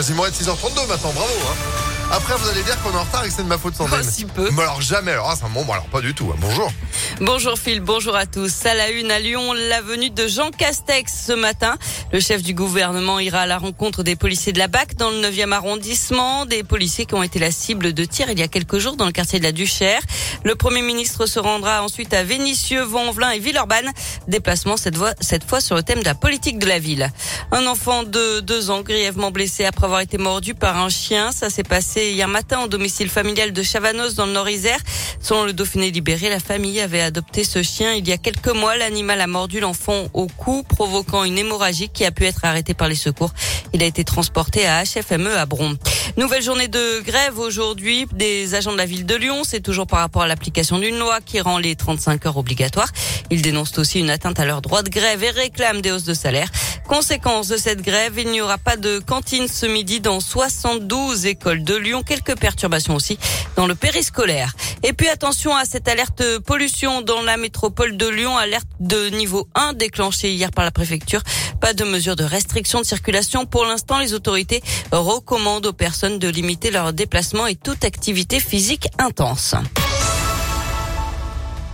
quasiment être 6h32 maintenant, bravo. Hein. Après, vous allez dire qu'on est en retard et que c'est de ma faute sans Oh, si peu. Mais alors jamais, alors ah, c'est un bon, alors pas du tout. hein. Bonjour. Bonjour Phil, bonjour à tous. À la une à Lyon, la venue de Jean Castex ce matin. Le chef du gouvernement ira à la rencontre des policiers de la BAC dans le 9e arrondissement, des policiers qui ont été la cible de tirs il y a quelques jours dans le quartier de la Duchère. Le Premier ministre se rendra ensuite à Vénissieux, Vaux-en-Velin et Villeurbanne. Déplacement cette fois, cette fois sur le thème de la politique de la ville. Un enfant de deux ans grièvement blessé après avoir été mordu par un chien. Ça s'est passé hier matin au domicile familial de Chavanos dans le Nord-Isère. Selon le Dauphiné libéré, la famille avait adopté ce chien il y a quelques mois. L'animal a mordu l'enfant au cou, provoquant une hémorragie qui a pu être arrêtée par les secours. Il a été transporté à HFME à Bron. Nouvelle journée de grève aujourd'hui des agents de la ville de Lyon. C'est toujours par rapport à l'application d'une loi qui rend les 35 heures obligatoires. Ils dénoncent aussi une atteinte à leur droit de grève et réclament des hausses de salaire. Conséquence de cette grève, il n'y aura pas de cantine ce midi dans 72 écoles de Lyon. Quelques perturbations aussi dans le périscolaire. Et puis attention à cette alerte pollution dans la métropole de Lyon, alerte de niveau 1 déclenchée hier par la préfecture. Pas de mesures de restriction de circulation. Pour l'instant, les autorités recommandent aux personnes de limiter leurs déplacements et toute activité physique intense.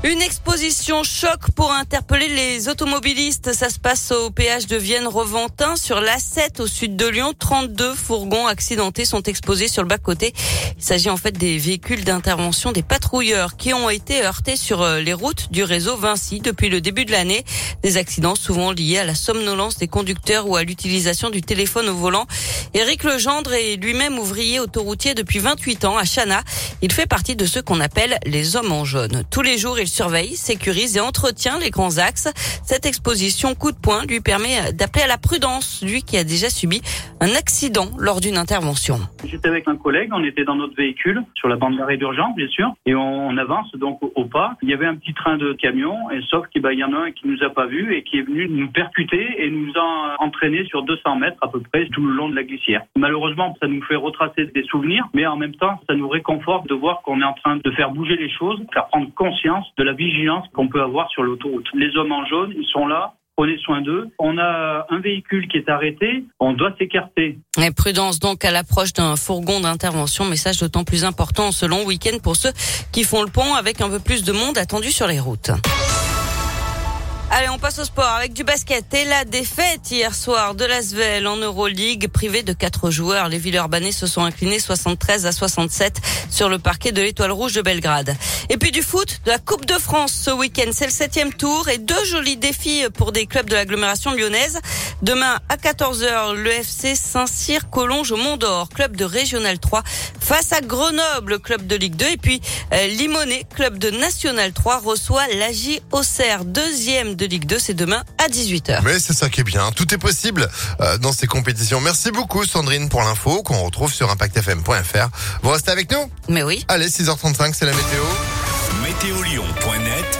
Une exposition choc pour interpeller les automobilistes. Ça se passe au péage de Vienne-Reventin sur l'A7 au sud de Lyon. 32 fourgons accidentés sont exposés sur le bas-côté. Il s'agit en fait des véhicules d'intervention des patrouilleurs qui ont été heurtés sur euh, les routes du réseau Vinci depuis le début de l'année. Des accidents souvent liés à la somnolence des conducteurs ou à l'utilisation du téléphone au volant. Éric Legendre est lui-même ouvrier autoroutier depuis 28 ans à Chana. Il fait partie de ceux qu'on appelle les hommes en jaune. Tous les jours, il surveille, sécurise et entretient les grands axes. Cette exposition coup de poing lui permet d'appeler à la prudence, lui qui a déjà subi un accident lors d'une intervention. J'étais avec un collègue, on était dans notre véhicule, sur la bande d'arrêt d'urgence, bien sûr, et on, avance donc au, pas. Il y avait un petit train de camion, et sauf qu'il il y en a un qui nous a pas vu et qui est venu nous percuter et nous a entraîné sur 200 mètres à peu près tout le long de la glissière. Malheureusement, ça nous fait retracer des souvenirs, mais en même temps, ça nous réconforte de voir qu'on est en train de faire bouger les choses, faire prendre conscience de la vigilance qu'on peut avoir sur l'autoroute. Les hommes en jaune, ils sont là, prenez soin d'eux. On a un véhicule qui est arrêté, on doit s'écarter. Prudence donc à l'approche d'un fourgon d'intervention, message d'autant plus important ce long week-end pour ceux qui font le pont avec un peu plus de monde attendu sur les routes. Allez, on passe au sport avec du basket et la défaite hier soir de l'Asvel en Euroleague, privé de quatre joueurs. Les Villeurbanais se sont inclinés 73 à 67 sur le parquet de l'Étoile Rouge de Belgrade. Et puis du foot, de la Coupe de France ce week-end, c'est le septième tour et deux jolis défis pour des clubs de l'agglomération lyonnaise. Demain à 14h, le FC Saint-Cyr Collonge au Mont d'Or, club de Régional 3 face à Grenoble, club de Ligue 2 et puis euh, Limonest, club de National 3 reçoit l'AJ Auxerre, deuxième de Ligue 2, c'est demain à 18h. Mais c'est ça qui est bien. Tout est possible euh, dans ces compétitions. Merci beaucoup Sandrine pour l'info qu'on retrouve sur impactfm.fr. Vous restez avec nous? Mais oui. Allez, 6h35, c'est la météo. Météolion.net